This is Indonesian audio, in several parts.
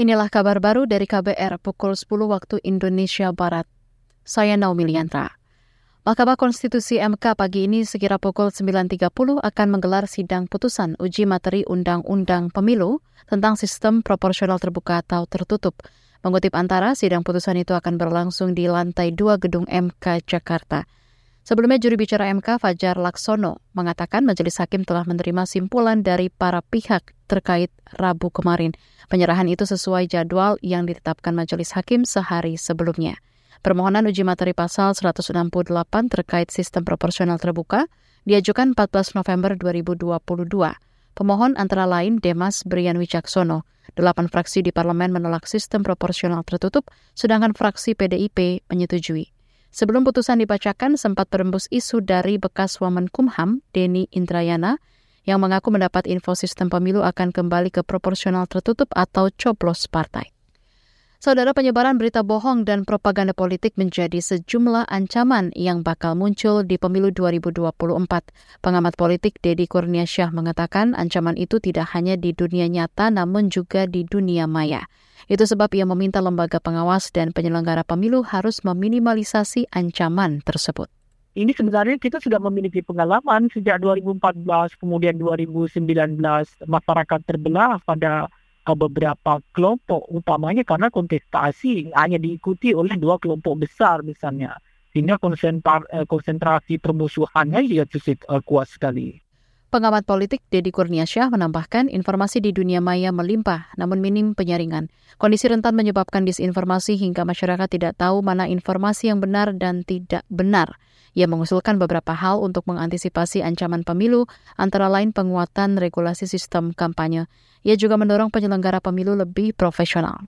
Inilah kabar baru dari KBR pukul 10 waktu Indonesia Barat. Saya Naomi Liantra. Mahkamah Konstitusi MK pagi ini sekira pukul 9.30 akan menggelar sidang putusan uji materi Undang-Undang Pemilu tentang sistem proporsional terbuka atau tertutup. Mengutip antara, sidang putusan itu akan berlangsung di lantai 2 gedung MK Jakarta. Sebelumnya juri bicara MK Fajar Laksono mengatakan majelis hakim telah menerima simpulan dari para pihak terkait Rabu kemarin. Penyerahan itu sesuai jadwal yang ditetapkan majelis hakim sehari sebelumnya. Permohonan uji materi pasal 168 terkait sistem proporsional terbuka diajukan 14 November 2022. Pemohon antara lain Demas Brian Wicaksono. Delapan fraksi di parlemen menolak sistem proporsional tertutup, sedangkan fraksi PDIP menyetujui. Sebelum putusan dibacakan, sempat berembus isu dari bekas Wamenkumham, Denny Indrayana, yang mengaku mendapat info sistem pemilu akan kembali ke proporsional tertutup atau coblos partai. Saudara penyebaran berita bohong dan propaganda politik menjadi sejumlah ancaman yang bakal muncul di pemilu 2024. Pengamat politik Dedi Kurniasyah mengatakan ancaman itu tidak hanya di dunia nyata namun juga di dunia maya. Itu sebab ia meminta lembaga pengawas dan penyelenggara pemilu harus meminimalisasi ancaman tersebut. Ini sebenarnya kita sudah memiliki pengalaman sejak 2014, kemudian 2019, masyarakat terbelah pada beberapa kelompok utamanya karena kontestasi hanya diikuti oleh dua kelompok besar misalnya sehingga eh, konsentrasi permusuhannya juga cukup uh, kuat sekali. Pengamat politik Deddy Kurniasyah menambahkan informasi di dunia maya melimpah namun minim penyaringan. Kondisi rentan menyebabkan disinformasi hingga masyarakat tidak tahu mana informasi yang benar dan tidak benar. Ia mengusulkan beberapa hal untuk mengantisipasi ancaman pemilu, antara lain penguatan regulasi sistem kampanye. Ia juga mendorong penyelenggara pemilu lebih profesional.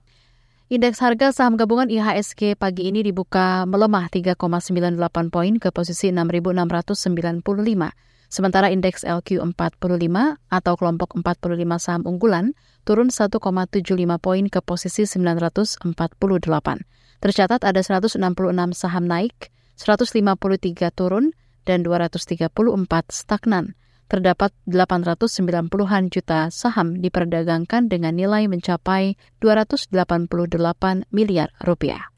Indeks harga saham gabungan IHSG pagi ini dibuka melemah 3,98 poin ke posisi 6.695. Sementara indeks LQ45 atau kelompok 45 saham unggulan turun 1,75 poin ke posisi 948. Tercatat ada 166 saham naik, 153 turun, dan 234 stagnan. Terdapat 890-an juta saham diperdagangkan dengan nilai mencapai 288 miliar rupiah.